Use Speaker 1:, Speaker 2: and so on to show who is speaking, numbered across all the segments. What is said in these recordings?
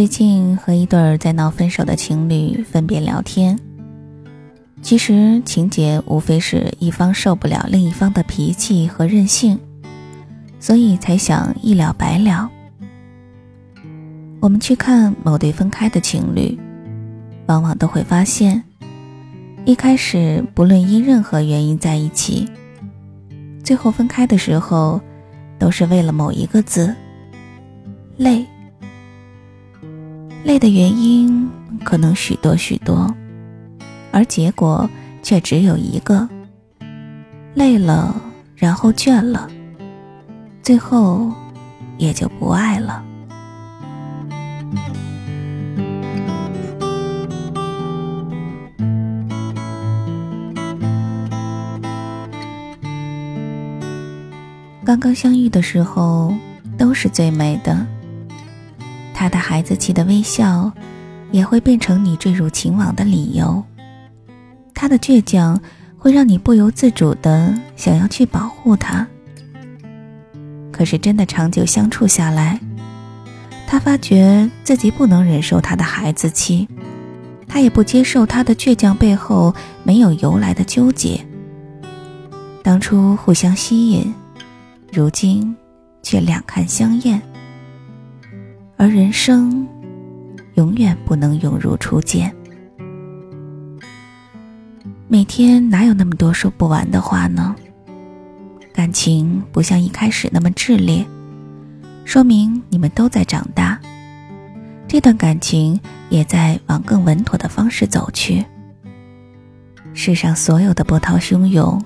Speaker 1: 最近和一对在闹分手的情侣分别聊天，其实情节无非是一方受不了另一方的脾气和任性，所以才想一了百了。我们去看某对分开的情侣，往往都会发现，一开始不论因任何原因在一起，最后分开的时候，都是为了某一个字——累。累的原因可能许多许多，而结果却只有一个：累了，然后倦了，最后也就不爱了。刚刚相遇的时候，都是最美的。他的孩子气的微笑，也会变成你坠入情网的理由。他的倔强，会让你不由自主的想要去保护他。可是真的长久相处下来，他发觉自己不能忍受他的孩子气，他也不接受他的倔强背后没有由来的纠结。当初互相吸引，如今却两看相厌。而人生，永远不能永如初见。每天哪有那么多说不完的话呢？感情不像一开始那么炽烈，说明你们都在长大。这段感情也在往更稳妥的方式走去。世上所有的波涛汹涌，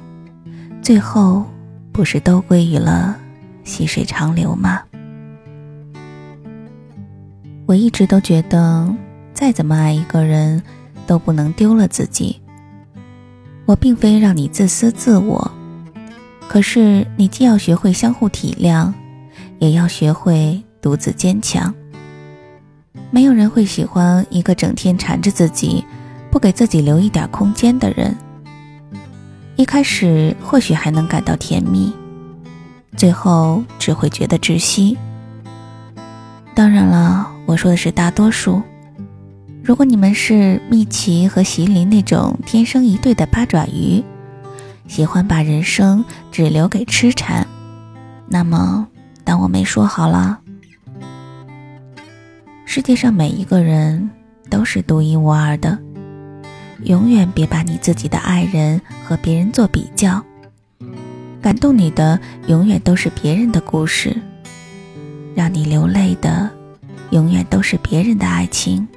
Speaker 1: 最后不是都归于了细水长流吗？我一直都觉得，再怎么爱一个人，都不能丢了自己。我并非让你自私自我，可是你既要学会相互体谅，也要学会独自坚强。没有人会喜欢一个整天缠着自己，不给自己留一点空间的人。一开始或许还能感到甜蜜，最后只会觉得窒息。当然了。我说的是大多数。如果你们是蜜奇和席琳那种天生一对的八爪鱼，喜欢把人生只留给痴缠，那么当我没说好了。世界上每一个人都是独一无二的，永远别把你自己的爱人和别人做比较。感动你的永远都是别人的故事，让你流泪的。永远都是别人的爱情，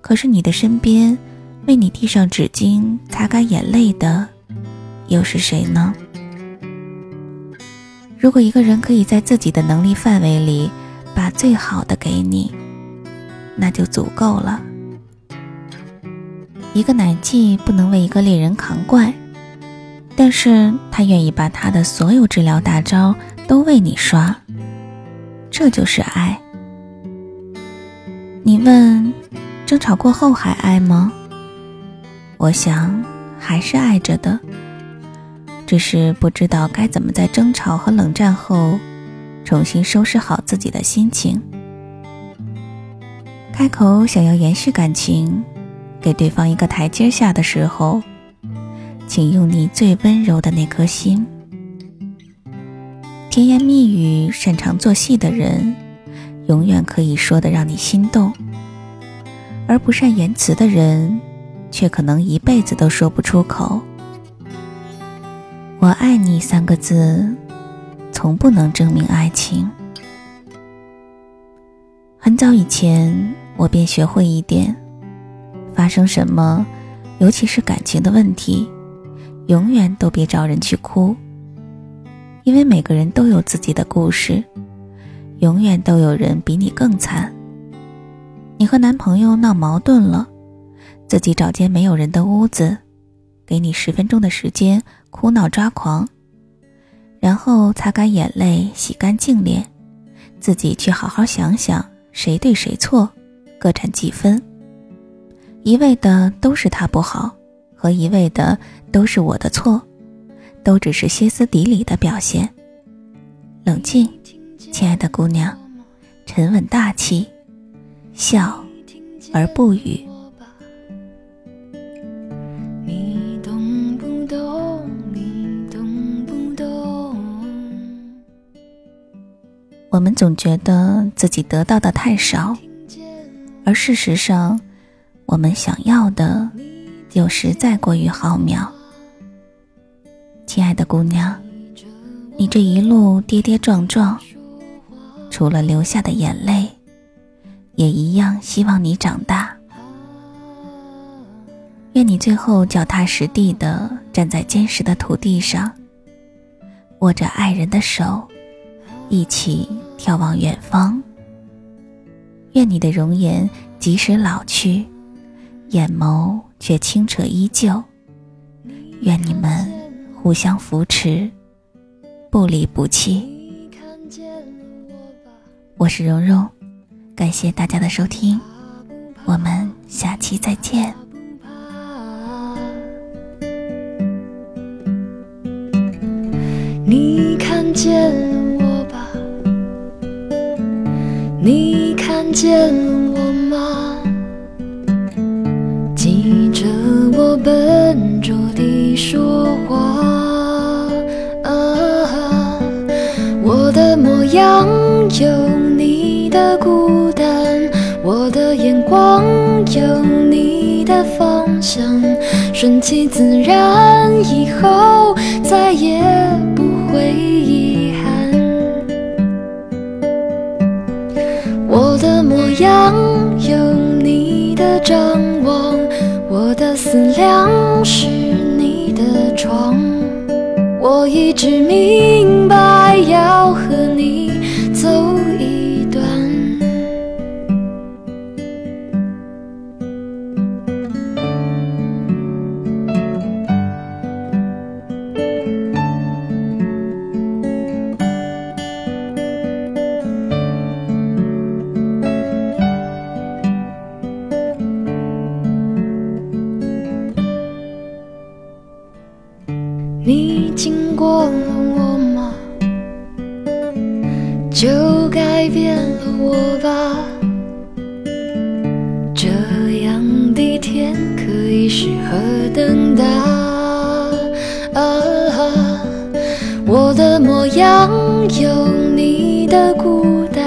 Speaker 1: 可是你的身边，为你递上纸巾、擦干眼泪的，又是谁呢？如果一个人可以在自己的能力范围里，把最好的给你，那就足够了。一个奶记不能为一个猎人扛怪，但是他愿意把他的所有治疗大招都为你刷，这就是爱。你问，争吵过后还爱吗？我想还是爱着的，只是不知道该怎么在争吵和冷战后，重新收拾好自己的心情。开口想要延续感情，给对方一个台阶下的时候，请用你最温柔的那颗心。甜言蜜语、擅长做戏的人。永远可以说的让你心动，而不善言辞的人，却可能一辈子都说不出口。我爱你三个字，从不能证明爱情。很早以前，我便学会一点：发生什么，尤其是感情的问题，永远都别找人去哭，因为每个人都有自己的故事。永远都有人比你更惨。你和男朋友闹矛盾了，自己找间没有人的屋子，给你十分钟的时间哭闹抓狂，然后擦干眼泪，洗干净脸，自己去好好想想谁对谁错，各占几分。一味的都是他不好，和一味的都是我的错，都只是歇斯底里的表现。冷静。亲爱的姑娘，沉稳大气，笑而不语。我们总觉得自己得到的太少，而事实上，我们想要的又实在过于浩渺。亲爱的姑娘，你这一路跌跌撞撞，除了流下的眼泪，也一样希望你长大。愿你最后脚踏实地的站在坚实的土地上，握着爱人的手，一起。眺望远方，愿你的容颜即使老去，眼眸却清澈依旧。愿你们互相扶持，不离不弃。我是蓉蓉，感谢大家的收听，我们下期再见。
Speaker 2: 你看见我吧。你看见我吗？记着我笨拙的说话，我的模样有的孤单，我的眼光有你的方向，顺其自然，以后再也不会遗憾。我的模。样有你的张望，我的思量是你的床。我一直明白要和你你经过了我吗？就改变了我吧。这样的天可以适合等待。啊我的模样有你的孤单，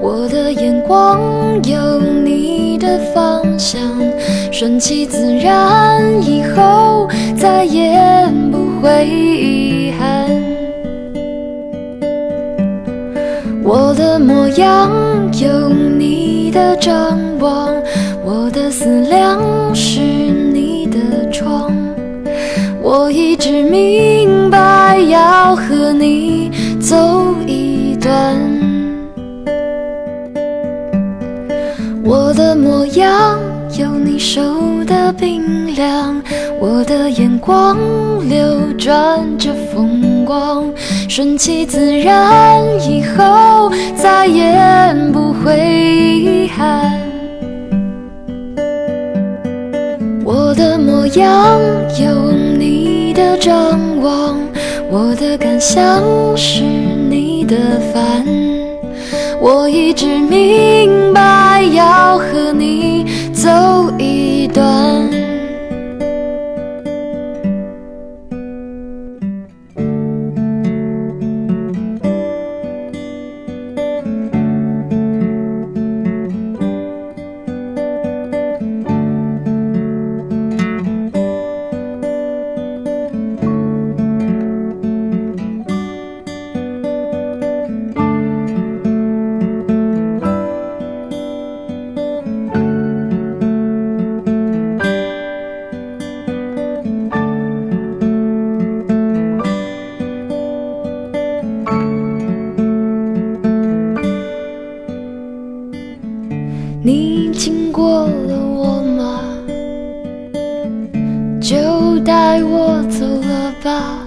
Speaker 2: 我的眼光有你的方向，顺其自然，以后再也不。会遗憾，我的模样有你的张望，我的思量是你的窗。我一直明白要和你走一段，我的模样有你手的冰凉。我的眼光流转着风光，顺其自然，以后再也不会遗憾。我的模样有你的张望，我的感想是你的烦。我一直明白要和你走一段。就带我走了吧。